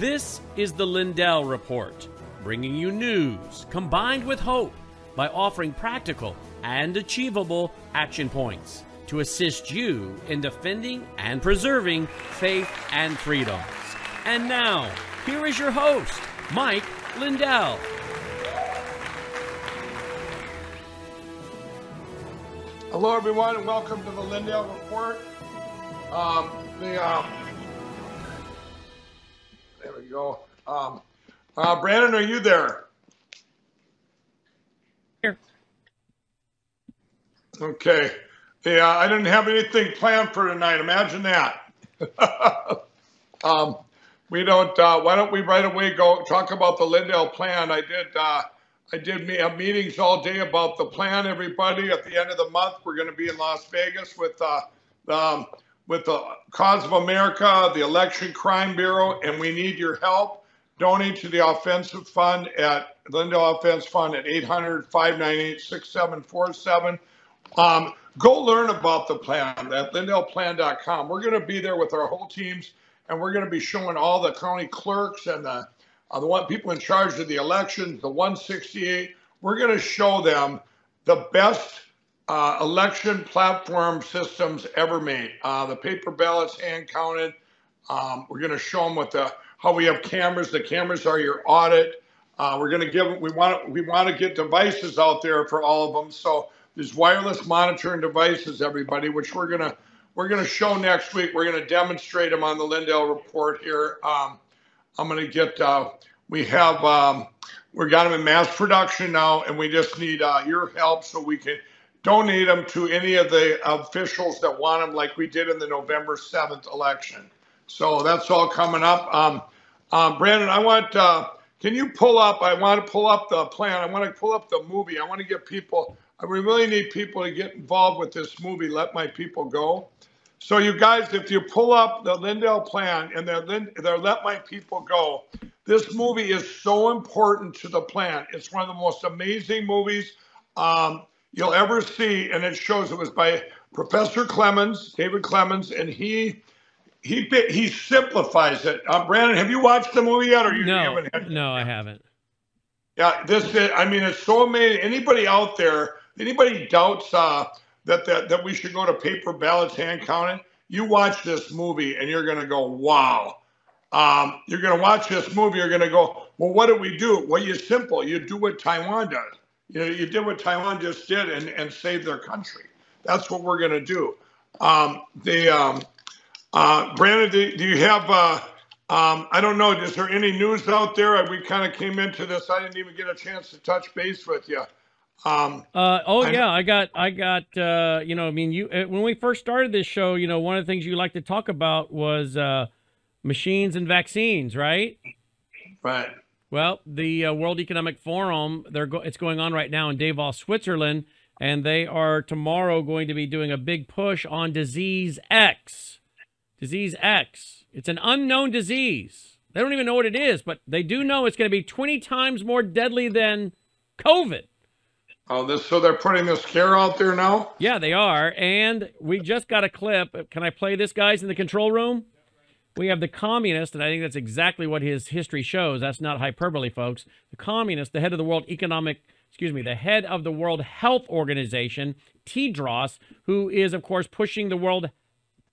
This is the Lindell Report, bringing you news combined with hope by offering practical and achievable action points to assist you in defending and preserving faith and freedoms. And now, here is your host, Mike Lindell. Hello, everyone, and welcome to the Lindell Report. Um, the um, go. Um, uh, Brannon, are you there? Here. Okay. Yeah, I didn't have anything planned for tonight. Imagine that. um, we don't. Uh, why don't we right away go talk about the Lindell plan? I did. Uh, I did me- have meetings all day about the plan. Everybody, at the end of the month, we're going to be in Las Vegas with uh, um, with the Cause of America, the Election Crime Bureau, and we need your help. Donate to the offensive fund at Lindell Offense Fund at 800 598 6747. Um, go learn about the plan at lindellplan.com. We're going to be there with our whole teams, and we're going to be showing all the county clerks and the uh, the one people in charge of the elections, the 168. We're going to show them the best uh, election platform systems ever made. Uh, the paper ballots hand counted. Um, we're going to show them what the how we have cameras. The cameras are your audit. Uh, we're going to give. We want. We want to get devices out there for all of them. So there's wireless monitoring devices, everybody, which we're gonna we're gonna show next week. We're gonna demonstrate them on the Lindell report here. Um, I'm gonna get. Uh, we have. Um, we got them in mass production now, and we just need uh, your help so we can donate them to any of the officials that want them, like we did in the November 7th election. So that's all coming up. Um, um, Brannon, I want. Uh, can you pull up? I want to pull up the plan. I want to pull up the movie. I want to get people. we really need people to get involved with this movie. Let my people go. So you guys, if you pull up the Lindell plan and they're, they're Let My People Go, this movie is so important to the plan. It's one of the most amazing movies um, you'll ever see, and it shows it was by Professor Clements, David Clements, and he he he simplifies it. Uh, Brannon, have you watched the movie yet, or you No, haven't? had- no, I haven't. yeah, this is, I mean, it's so amazing. Anybody out there, anybody doubts uh, that, that that we should go to paper ballots hand counting? you watch this movie and you're going to go, wow. Um, you're going to watch this movie, you're going to go, well, what do we do? Well, you simple. You do what Taiwan does. You know, you did what Taiwan just did and, and saved their country. That's what we're going to do. Um, the um, uh, Brannon, do, do you have? Uh, um, I don't know. Is there any news out there? We kind of came into this. I didn't even get a chance to touch base with you. Um, Uh, oh I- yeah, I got, I got, uh, you know, I mean, you uh, when we first started this show, you know, one of the things you like to talk about was uh, machines and vaccines, right? right. Well, the uh, World Economic Forum, they're go- it's going on right now in Davos, Switzerland, and they are tomorrow going to be doing a big push on disease X. Disease X. It's an unknown disease. They don't even know what it is, but they do know it's going to be 20 times more deadly than COVID. Oh, this. So they're putting this scare out there now. Yeah, they are. And we just got a clip. Can I play this, guys, in the control room? We have the communist, and I think that's exactly what his history shows. That's not hyperbole, folks. The communist, the head of the World Economic, excuse me, the head of the World Health Organization, Tedros, who is, of course, pushing the World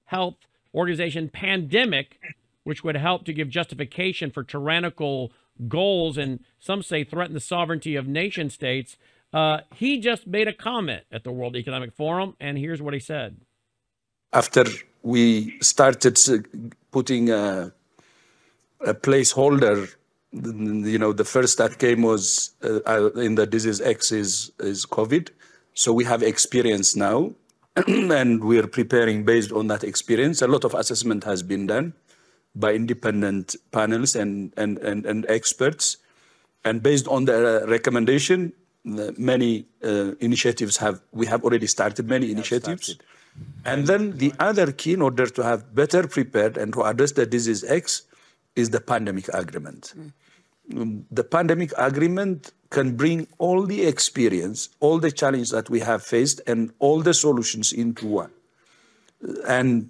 Health Organization pandemic, which would help to give justification for tyrannical goals and some say threaten the sovereignty of nation states. Uh, he just made a comment at the World Economic Forum, and here's what he said. after we started uh, putting a, a placeholder, you know, the first that came was uh, uh, in the disease X is, is COVID. So we have experience now, and we're preparing based on that experience. A lot of assessment has been done by independent panels and, and, and, and experts. And based on the recommendation, many uh, initiatives have, we have already started many initiatives. And then the other key in order to have better prepared and to address the disease X is the pandemic agreement. Um, The pandemic agreement can bring all the experience, all the challenges that we have faced, and all the solutions into one. And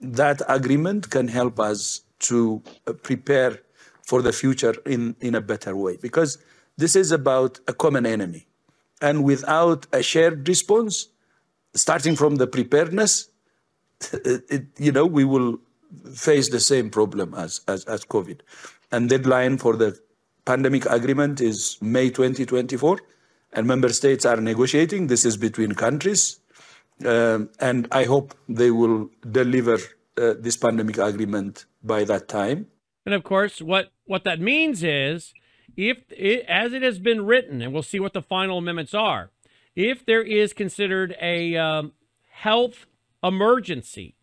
that agreement can help us to uh, prepare for the future in, in a better way. Because this is about a common enemy. And without a shared response, starting from the preparedness, it, you know, we will face the same problem as, as, as COVID. And deadline for the pandemic agreement is May 2024, and member states are negotiating. This is between countries. Um, and I hope they will deliver uh, this pandemic agreement by that time. And of course, what, what that means is if it, as it has been written, and we'll see what the final amendments are, if there is considered a um, health emergency,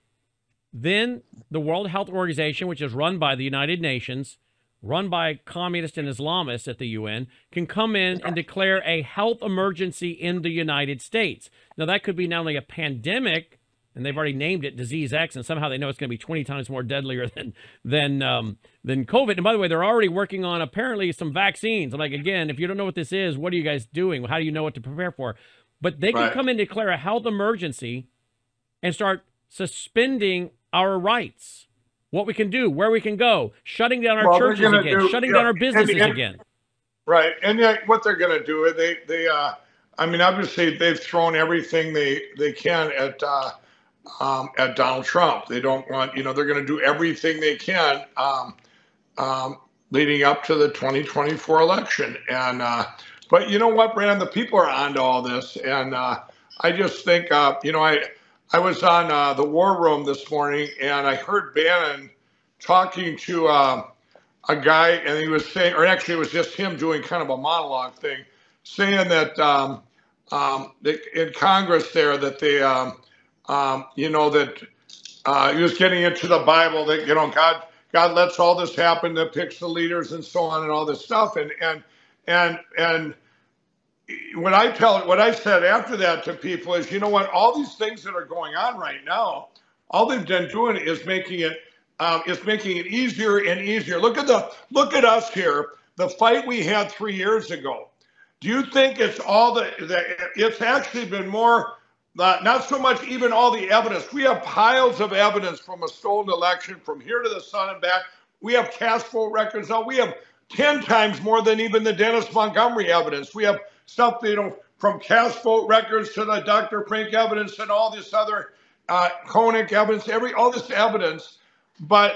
then the World Health Organization, which is run by the United Nations, run by communists and Islamists at the UN, can come in and declare a health emergency in the United States. Now, that could be not only a pandemic, and they've already named it disease X, and somehow they know it's going to be 20 times more deadlier than than um, than COVID. And by the way, they're already working on apparently some vaccines. I'm like, again, if you don't know what this is, what are you guys doing? How do you know what to prepare for? But they can right. come in and declare a health emergency and start suspending our rights, what we can do, where we can go, shutting down our well, churches again, do, shutting yeah, down our businesses and, again. Right, and yet what they're going to do, they they, uh, I mean, obviously they've thrown everything they they can at. Uh, um, at Donald Trump. They don't want, you know, they're going to do everything they can um, um, leading up to the 2024 election. And, uh, but you know what, Brannon, the people are onto all this. And uh, I just think, uh, you know, I, I was on uh, the War Room this morning, and I heard Bannon talking to uh, a guy, and he was saying, or actually, it was just him doing kind of a monologue thing, saying that, um, um, in Congress there that they, um, um, you know that uh, he was getting into the Bible that you know God God lets all this happen that picks the leaders and so on and all this stuff, and and and and what I tell, what I said after that to people is, you know what, all these things that are going on right now, all they've been doing is making it, um, is making it easier and easier. Look at the, look at us here. The fight we had three years ago. Do you think it's all the, the it's actually been more, not, not so much even all the evidence. We have piles of evidence from a stolen election from here to the sun and back. We have cast vote records now. We have 10 times more than even the Dennis Montgomery evidence. We have stuff, you know, from cast vote records to the Dr. Frank evidence and all this other uh, Koenig evidence, every all this evidence. But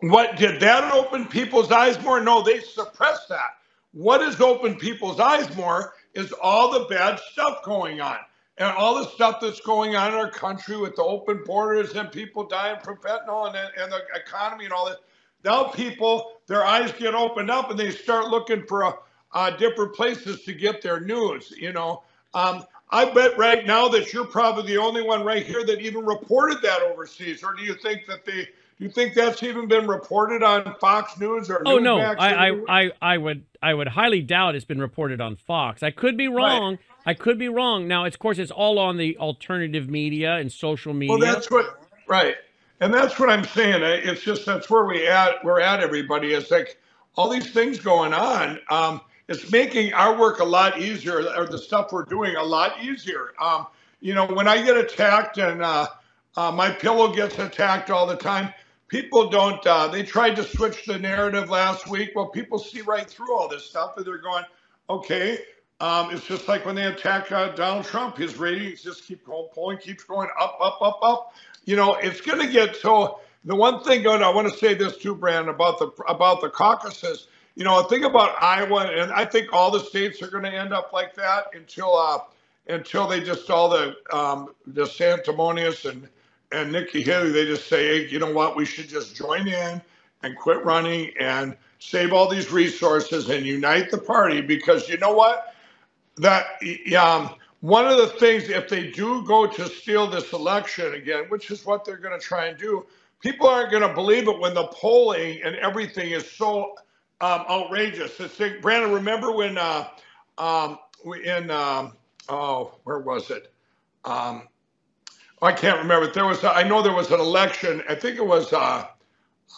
what did that open people's eyes more? No, they suppressed that. What has opened people's eyes more is all the bad stuff going on and all the stuff that's going on in our country with the open borders and people dying from fentanyl and, and the economy and all that. Now people, their eyes get opened up and they start looking for a, uh, different places to get their news. You know, um, I bet right now that you're probably the only one right here that even reported that overseas. Or do you think that they? Do you think that's even been reported on Fox News or? Oh no, I, I, I I would I would highly doubt it's been reported on Fox. I could be wrong. Right. I could be wrong. Now, of course, it's all on the alternative media and social media. Well, that's what right, and that's what I'm saying. It's just that's where we at. We're at everybody. It's like all these things going on. Um, it's making our work a lot easier, or the stuff we're doing a lot easier. Um, you know, when I get attacked and uh, uh, my pillow gets attacked all the time, people don't. Uh, they tried to switch the narrative last week. Well, people see right through all this stuff, and they're going, okay. Um, it's just like when they attack uh, Donald Trump, his ratings just keep going, polling keeps going up, up, up, up. You know, it's going to get so. The one thing, and I want to say this too, Brannon, about the about the caucuses you know, think about Iowa, and I think all the states are going to end up like that until uh, until they just all the um, the Sanctimonious and and Nikki Haley, they just say, hey, you know what, we should just join in and quit running and save all these resources and unite the party because you know what, that um, one of the things if they do go to steal this election again, which is what they're going to try and do, people aren't going to believe it when the polling and everything is so um, outrageous. It's, Brannon, remember when uh, um, in um, oh, where was it? I can't remember. There was I know there was an election. I think it was uh,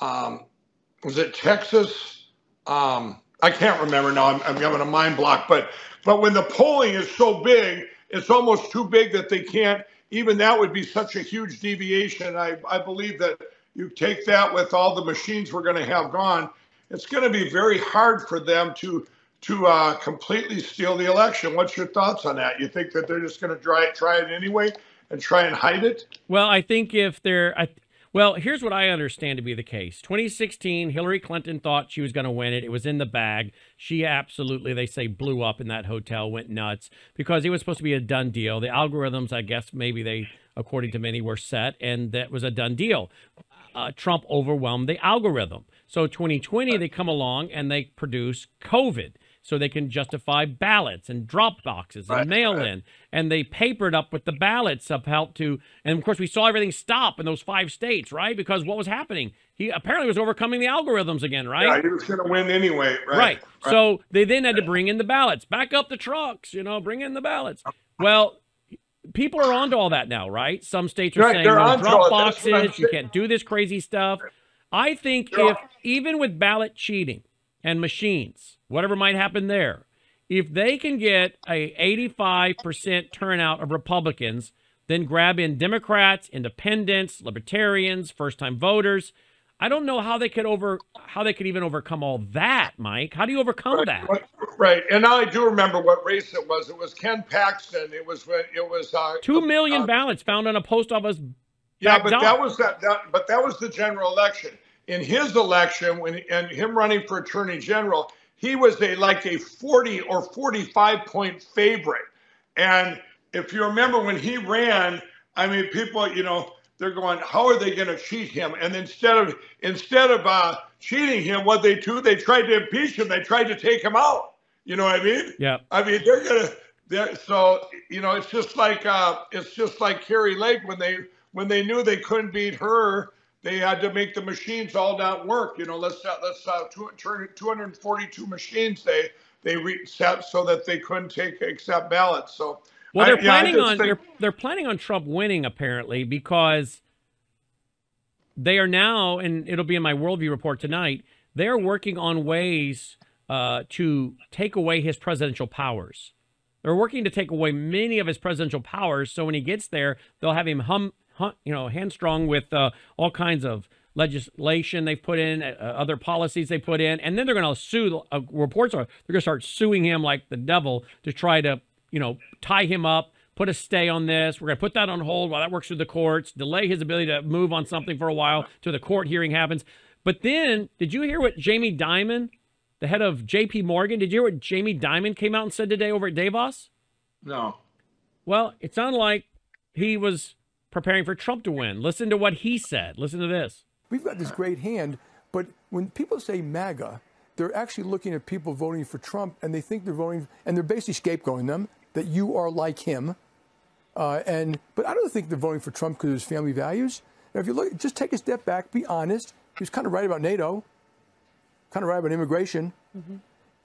um, was it Texas? Um, I can't remember now. I'm, I'm having a mind block. But but when the polling is so big, it's almost too big that they can't. Even that would be such a huge deviation. I I believe that you take that with all the machines we're going to have gone it's going to be very hard for them to to uh, completely steal the election. What's your thoughts on that? You think that they're just going to try it, try it anyway and try and hide it? Well, I think if they're, I, well, here's what I understand to be the case. 2016, Hillary Clinton thought she was going to win it. It was in the bag. She absolutely, they say, blew up in that hotel, went nuts because it was supposed to be a done deal. The algorithms, I guess, maybe they, according to many, were set, and that was a done deal. Uh, Trump overwhelmed the algorithm. So 2020, they come along and they produce COVID so they can justify ballots and drop boxes and Right, mail right. in. And they papered up with the ballots of help to, and of course, we saw everything stop in those five states, right? Because what was happening? He apparently was overcoming the algorithms again, right? Yeah, he was going to win anyway, right? Right. So they then had to bring in the ballots. Back up the trucks, you know, bring in the ballots. Well, people are onto all that now, right? Some states are Right, saying no drop it. That's what I'm boxes, you can't do this crazy stuff. I think They're if even with ballot cheating and machines, whatever might happen there, if they can get a 85% turnout of Republicans, then grab in Democrats, independents, libertarians, first-time voters, I don't know how they could over how they could even overcome all that, Mike. How do you overcome that? Right, Right, and I do remember what race it was. It was Ken Paxton. It was when it was uh, Two million uh, ballots found on a post office. Yeah, but that was that, that. But that was the general election. In his election, when and him running for attorney general, he was a like a forty or forty-five point favorite. And if you remember when he ran, I mean, people, you know, they're going, how are they going to cheat him? And instead of instead of uh, cheating him, what they do, they tried to impeach him. They tried to take him out. You know what I mean? Yeah. I mean, they're gonna. They're, so you know, it's just like uh, it's just like Kari Lake when they when they knew they couldn't beat her, they had to make the machines all not work. You know, let's let's uh, two, turn 242 machines they they reset so that they couldn't take accept ballots. So Well, they're I planning just on think- they're they're planning on Trump winning apparently because they are now, and it'll be in my worldview report tonight. They are working on ways uh, to take away his presidential powers. They're working to take away many of his presidential powers, so when he gets there, they'll have him hum you know, hamstrung with uh, all kinds of legislation they've put in, uh, other policies they put in, and then they're going to sue. Uh, reports are they're going to start suing him like the devil to try to, you know, tie him up, put a stay on this. We're going to put that on hold while that works through the courts, delay his ability to move on something for a while till the court hearing happens. But then, did you hear what Jamie Dimon, the head of J.P. Morgan, did you hear what Jamie Dimon came out and said today over at Davos? no. Well, it sounded like he was preparing for Trump to win. Listen to what he said. Listen to this. We've got this great hand, but when people say MAGA, they're actually looking at people voting for Trump and they think they're voting, and they're basically scapegoating them that you are like him. Uh, and but I don't think they're voting for Trump because of his family values. Now, if you look, just take a step back, be honest. He was kind of right about NATO, kind of right about immigration.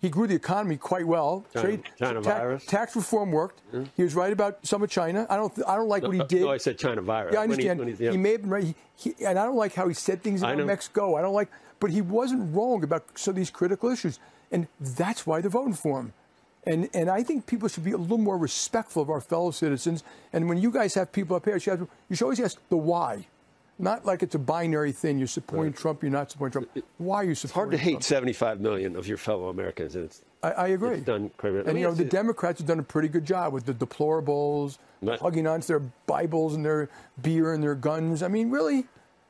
He grew the economy quite well. China- China virus. tax reform worked. He was right about some of China. I don't. I don't like what he did. No, I said China virus. Yeah, I When he- understand. when he, he- may have been right. He, he, and I don't like how he said things about. Mexico. I don't like, but he wasn't wrong about some of these critical issues, and that's why they're voting for him. And and I think people should be a little more respectful of our fellow citizens. And when you guys have people up here, you should, have- you should always ask the why, not like it's a binary thing. You're supporting Trump. You're not supporting Trump. Why are you supporting? Trump? It's hard supporting? to hate Trump? 75 million of your fellow Americans. And it's, I, I agree. it's done quite a And you know, the it's- Democrats have done a pretty good job with the deplorables, Right. hugging onto their Bibles and their beer and their guns. I mean, really,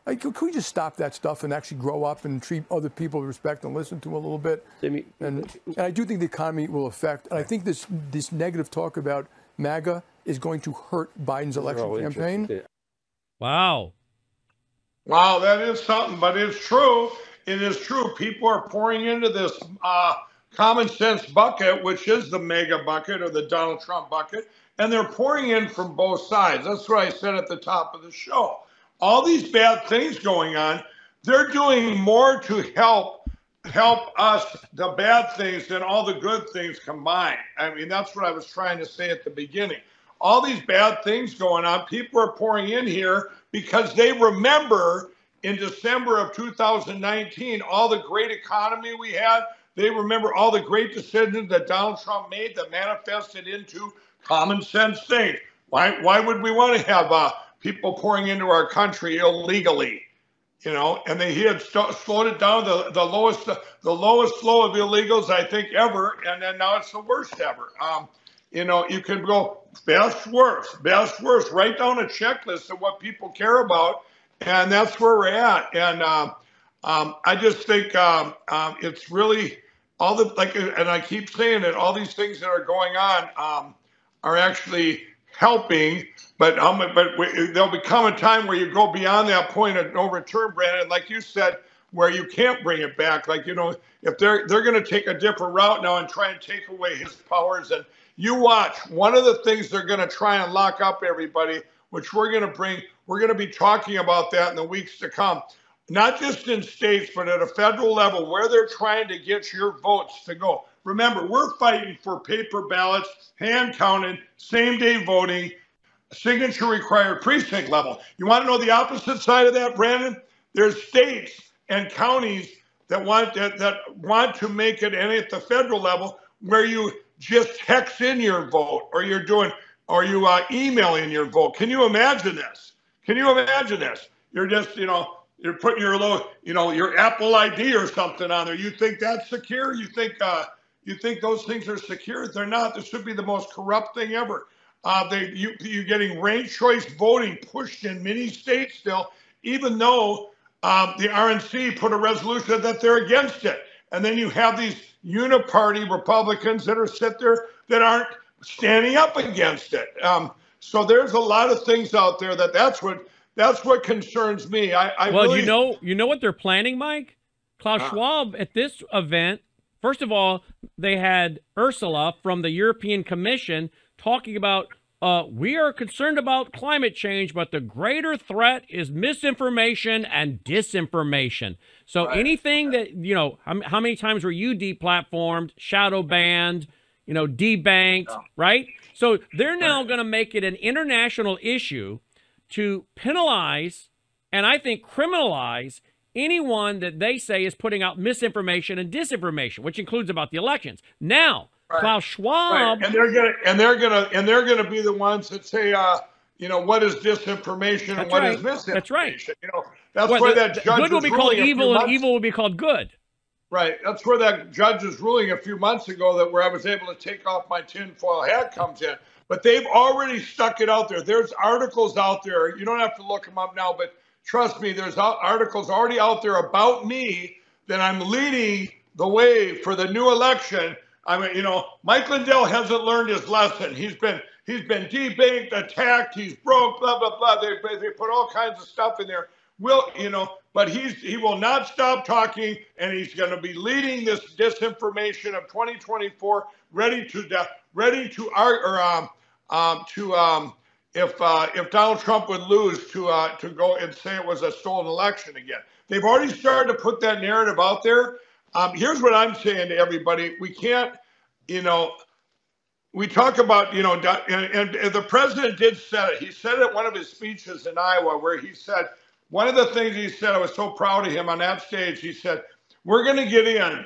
like, could we just stop that stuff and actually grow up and treat other people with respect and listen to them a little bit? I mean- and, uh, and I do think the economy will affect. And I think this this negative talk about MAGA is going to hurt Biden's election campaign. Wow. Wow, that is something, but it's true. It is true. People are pouring into this uh, common sense bucket, which is the mega bucket or the Donald Trump bucket, and they're pouring in from both sides. That's what I said at the top of the show. All these bad things going on, they're doing more to help help us the bad things than all the good things combined. I mean, that's what I was trying to say at the beginning. All these bad things going on, people are pouring in here because they remember in December of 2019 all the great economy we had. They remember all the great decisions that Donald Trump made that manifested into common sense things. Why, why would we want to have uh, people pouring into our country illegally? you know, and they he had st- slowed it down the the lowest the lowest flow of illegals I think ever, and then now it's the worst ever. Um, you know, you can go best worst, best worst, write down a checklist of what people care about, and that's where we're at. And uh, um, I just think um, um, it's really all the like, and I keep saying it. All these things that are going on um, are actually helping, but um, but there'll become a time where you go beyond that point of no return, Brannon. Like you said, where you can't bring it back. Like you know, if they're they're going to take a different route now and try and take away his powers, and you watch. One of the things they're going to try and lock up everybody, which we're going to bring. We're going to be talking about that in the weeks to come not just in states, but at a federal level where they're trying to get your votes to go. Remember, we're fighting for paper ballots, hand counted, same day voting, signature required precinct level. You want to know the opposite side of that, Brannon? There's states and counties that want that, that want to make it and at the federal level where you just text in your vote or you're doing or you uh, emailing your vote. Can you imagine this? Can you imagine this? You're just, you know, you're putting your little, you know, your Apple ID or something on there. You think that's secure? You think uh, you think those things are secure? They're not. This should be the most corrupt thing ever. Uh, they you you're getting ranked choice voting pushed in many states still, even though um, the RNC put a resolution that they're against it. And then you have these uniparty Republicans that are sit there that aren't standing up against it. Um, so there's a lot of things out there that that's what that's what concerns me. I, I well, really, you know, you know what they're planning, Mike. Klaus uh, Schwab at this event. First of all, they had Ursula from the European Commission talking about uh, we are concerned about climate change, but the greater threat is misinformation and disinformation. So right. anything that you know, how, how, many times were you deplatformed, shadow banned, you know, debanked, right? So they're now going to make it an international issue to penalize and I think criminalize anyone that they say is putting out misinformation and disinformation, which includes about the elections. Now, right. Klaus Schwab right. and they're gonna and they're gonna and they're gonna be the ones that say, uh, you know, what is disinformation and what right. is misinformation. That's right. You know, that's well, where the, that judge good will be called evil and evil will be called good. Right. That's where that judge was ruling a few months ago that where I was able to take off my tinfoil hat comes in but they've already stuck it out there. There's articles out there. You don't have to look them up now, but trust me, there's articles already out there about me that I'm leading the way for the new election. I mean, you know, Mike Lindell hasn't learned his lesson. He's been he's been debanked, attacked, he's broke, blah blah blah. They they put all kinds of stuff in there. Will you know? But he's he will not stop talking, and he's going to be leading this disinformation of 2024, ready to ready to or um, um, to um, if uh, if Donald Trump would lose to uh, to go and say it was a stolen election again. They've already started to put that narrative out there. Um, here's what I'm saying to everybody: we can't, you know, we talk about, you know, and, and, the president did say it. He said it one of his speeches in Iowa, where he said one of the things he said. I was so proud of him on that stage. He said, "We're going to get in."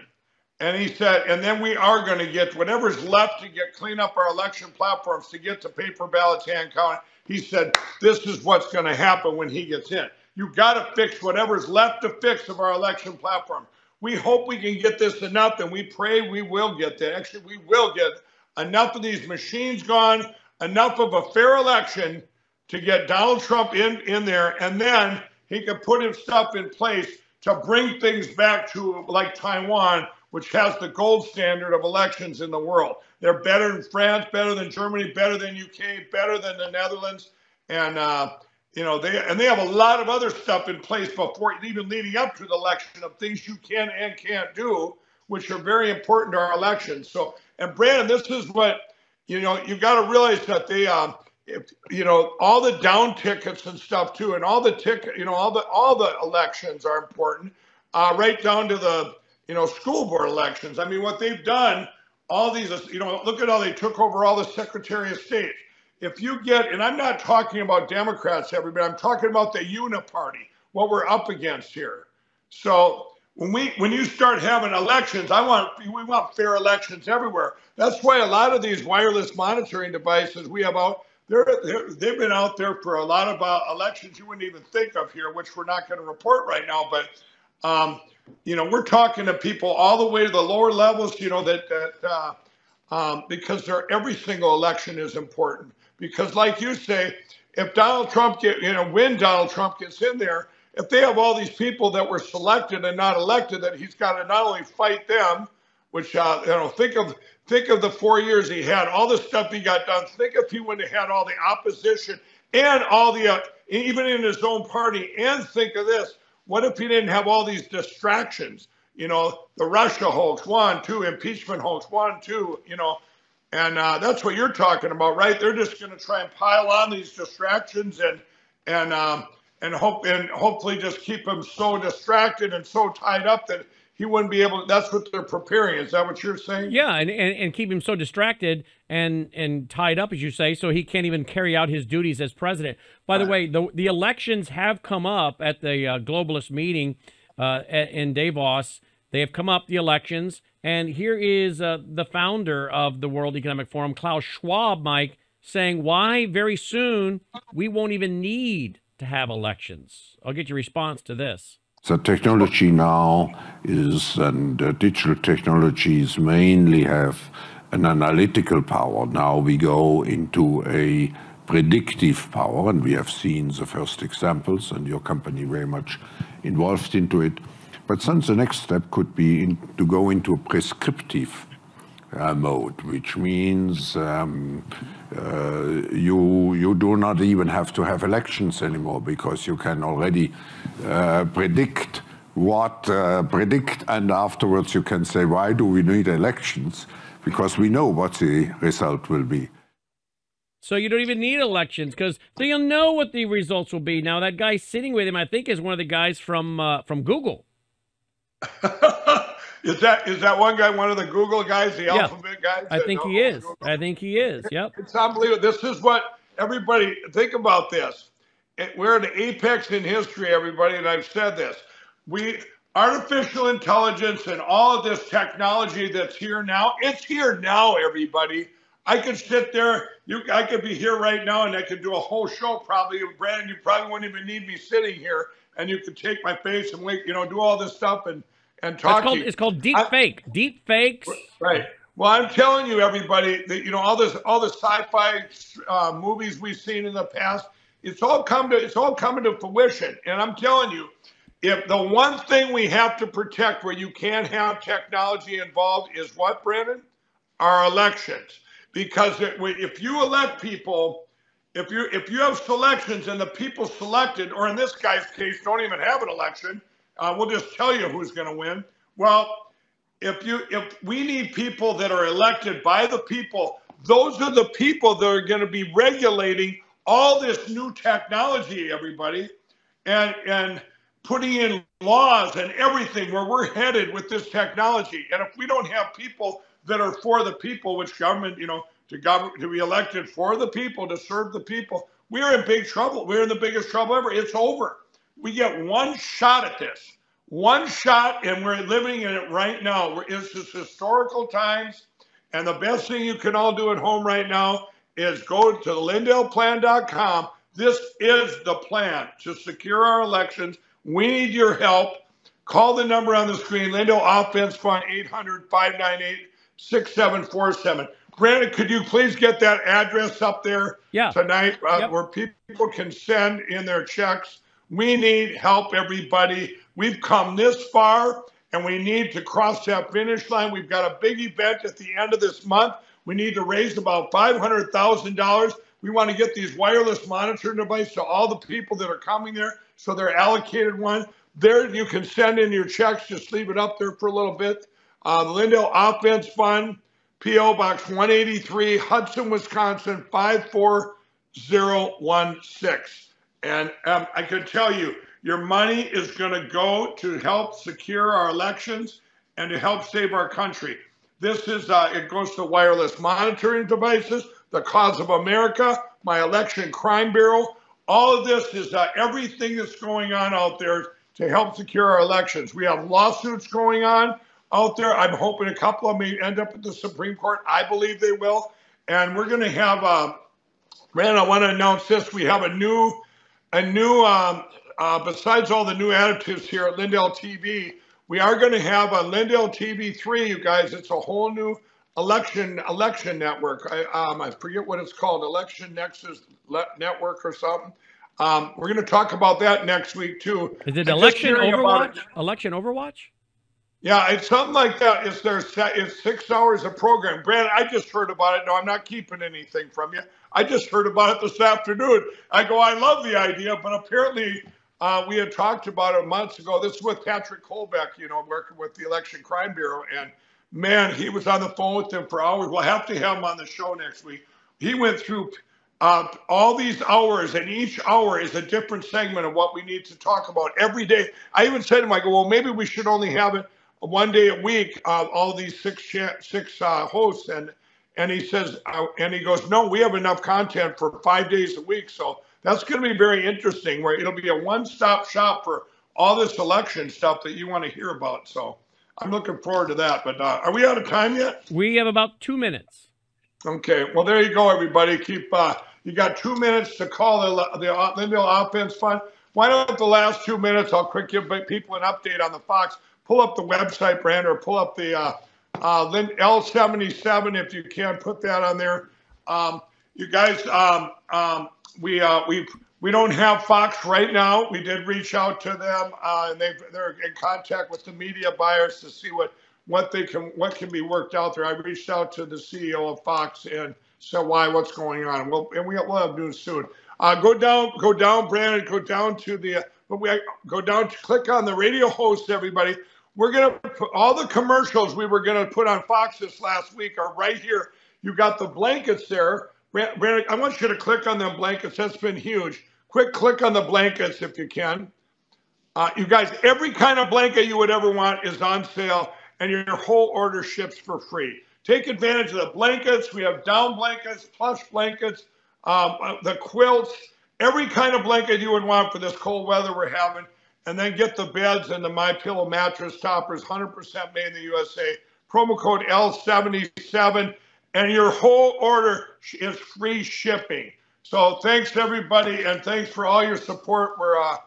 And he said, and then we are going to get whatever's left to get clean up our election platforms to get to paper ballots hand count. He said, this is what's going to happen when he gets in. You got to fix whatever's left to fix of our election platform. We hope we can get this enough, and we pray we will get that. Actually, we will get enough of these machines gone, enough of a fair election to get Donald Trump in, in there, and then he can put his stuff in place to bring things back to like Taiwan which has the gold standard of elections in the world. They're better than France, better than Germany, better than UK, better than the Netherlands, and uh, you know they and they have a lot of other stuff in place before even leading up to the election of things you can and can't do, which are very important to our elections. So, and Brannon, this is what you know. You've got to realize that they. Um, if, you know all the down tickets and stuff too, and all the ticket, you know, all the all the elections are important, uh, right down to the you know, school board elections. I mean, what they've done, all these, you know, look at how they took over all the Secretary of State. If you get, and I'm not talking about Democrats, everybody, I'm talking about the uniparty, what we're up against here. So when we when you start having elections, I want we want fair elections everywhere. That's why a lot of these wireless monitoring devices we have out, they're, they're, they've been out there for a lot of uh, elections you wouldn't even think of here, which we're not going to report right now. But, um, you know, we're talking to people all the way to the lower levels, you know, that, that uh, um, because every single election is important. Because, like you say, if Donald Trump get, you know, when Donald Trump gets in there, if they have all these people that were selected and not elected, that he's got to not only fight them, which uh, you know, think of think of the four years he had, all the stuff he got done. Think if he would have had all the opposition and all the, uh, even in his own party. And think of this: what if he didn't have all these distractions? You know, the Russia hoax, one, two, impeachment hoax, one, two. You know, and uh, that's what you're talking about, right? They're just going to try and pile on these distractions and and um, and hope and hopefully just keep him so distracted and so tied up that he wouldn't be able. To, that's what they're preparing. Is that what you're saying? Yeah, and, and and keep him so distracted and and tied up, as you say, so he can't even carry out his duties as president. By the way, the the elections have come up at the uh, globalist meeting uh, in Davos. They have come up the elections, and here is uh, the founder of the World Economic Forum, Klaus Schwab, Mike, saying why very soon we won't even need to have elections. I'll get your response to this. The technology now is, and uh, digital technologies mainly have an analytical power. Now we go into a predictive power, and we have seen the first examples, and your company very much involved into it. But then the next step could be in, to go into a prescriptive uh, mode, which means um, uh, you you do not even have to have elections anymore because you can already uh, predict what uh, predict, and afterwards you can say why do we need elections because we know what the result will be. So you don't even need elections because you'll know what the results will be. Now that guy sitting with him, I think, is one of the guys from uh, from Google. Is that is that one guy one of the Google guys, the yeah. Alphabet guys? I think he is. Google? I think he is. Yep. It's unbelievable. This is what everybody think about this. It, we're at the apex in history, everybody, and I've said this. We artificial intelligence and all of this technology that's here now. It's here now, everybody. I could sit there. You, I could be here right now, and I could do a whole show probably. Brannon, you probably wouldn't even need me sitting here, and you could take my face and wait, you know, do all this stuff and and talk. It's called, it's called deep I, fake. Deep fakes. Right. Well, I'm telling you, everybody, that you know all this, all the sci-fi uh, movies we've seen in the past. It's all come to, it's all coming to fruition. And I'm telling you, if the one thing we have to protect where you can't have technology involved is what, Brannon? Our elections. Because it, if you elect people, if you if you have selections and the people selected, or in this guy's case, don't even have an election, uh, we'll just tell you who's going to win. Well, if you if we need people that are elected by the people, those are the people that are going to be regulating all this new technology, everybody, and and putting in laws and everything where we're headed with this technology. And if we don't have people that are for the people, which government, you know, to government to be elected for the people, to serve the people, we're in big trouble. We're in the biggest trouble ever. It's over. We get one shot at this, one shot, and we're living in it right now. We're it's just historical times. And the best thing you can all do at home right now is go to lindellplan.com. This is the plan to secure our elections. We need your help. Call the number on the screen, Lindell Offense Fund, 800 598 6747. Brannon, could you please get that address up there yeah. tonight uh, yep. where people can send in their checks? We need help, everybody. We've come this far and we need to cross that finish line. We've got a big event at the end of this month. We need to raise about $500,000. We want to get these wireless monitoring devices to all the people that are coming there so they're allocated one. There, you can send in your checks. Just leave it up there for a little bit. Uh, the Lindell Offense Fund, P.O. Box 183, Hudson, Wisconsin 54016. And um, I can tell you, your money is going to go to help secure our elections and to help save our country. This is, uh, it goes to wireless monitoring devices, the cause of America, my election crime bureau. All of this is uh, everything that's going on out there to help secure our elections. We have lawsuits going on out there. I'm hoping a couple of them may end up at the Supreme Court. I believe they will. And we're going to have uh, Man, I want to announce this. We have a new, a new. Um, uh, besides all the new additives here at Lindell TV, we are going to have a Lindell TV three. You guys, it's a whole new election election network. I um, I forget what it's called, Election Nexus Network or something. Um, we're going to talk about that next week too. Is it election Overwatch? It, election Overwatch? Yeah, it's something like that. It's their it's six hours of program. Brannon, I just heard about it. No, I'm not keeping anything from you. I just heard about it this afternoon. I go, I love the idea, but apparently uh, we had talked about it months ago. This is with Patrick Colbeck, you know, working with the Election Crime Bureau, and man, he was on the phone with them for hours. We'll have to have him on the show next week. He went through uh, all these hours, and each hour is a different segment of what we need to talk about every day. I even said to him, I go, well, maybe we should only have it one day a week, uh, all these six six uh, hosts, and and he says, uh, and he goes, no, we have enough content for five days a week, so that's going to be very interesting. Where it'll be a one-stop shop for all this election stuff that you want to hear about. So I'm looking forward to that. But uh, are we out of time yet? We have about two minutes. Okay, well there you go, everybody. Keep uh, you got two minutes to call the the Lindell Offense Fund. Why don't the last two minutes? I'll quick give people an update on the Fox pull up the website, Brand, or pull up the uh, uh, L77 if you can. Put that on there. Um, you guys, um, um, we uh, we we don't have Fox right now. We did reach out to them, uh, and they they're in contact with the media buyers to see what what they can what can be worked out there. I reached out to the CEO of Fox and said why what's going on. Well and we'll and we, will have news soon. Uh, go down, go down, Brannon. Go down to the. But we go down to click on the radio host, everybody. We're going to put all the commercials we were going to put on Fox this last week are right here. You got the blankets there. I want you to click on them blankets. That's been huge. Quick click on the blankets if you can. Uh, you guys, every kind of blanket you would ever want is on sale, and your whole order ships for free. Take advantage of the blankets. We have down blankets, plush blankets, um, uh, the quilts, every kind of blanket you would want for this cold weather we're having and then get the beds and the My Pillow mattress toppers, 100% made in the USA. Promo code L77, and your whole order is free shipping. So thanks everybody, and thanks for all your support. We're uh,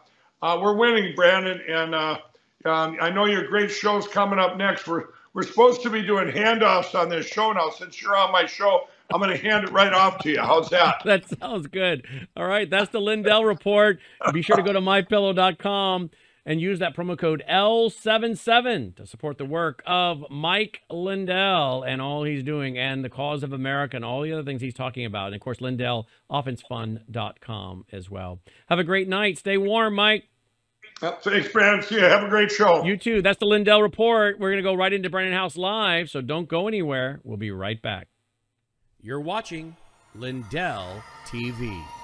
uh, we're winning, Brannon, and uh, um, I know your great show's coming up next. We're we're supposed to be doing handoffs on this show now. Since you're on my show, I'm going to hand it right off to you. How's that? that sounds good. All right, that's the Lindell report. Be sure to go to mypillow.com and use that promo code L77 to support the work of Mike Lindell and all he's doing and the cause of America and all the other things he's talking about. And of course, LindellOffenseFund.com as well. Have a great night. Stay warm, Mike. Thanks, Brannon. See you. Have a great show. You too. That's the Lindell Report. We're going to go right into Brannon Howse Live, so don't go anywhere. We'll be right back. You're watching Lindell TV.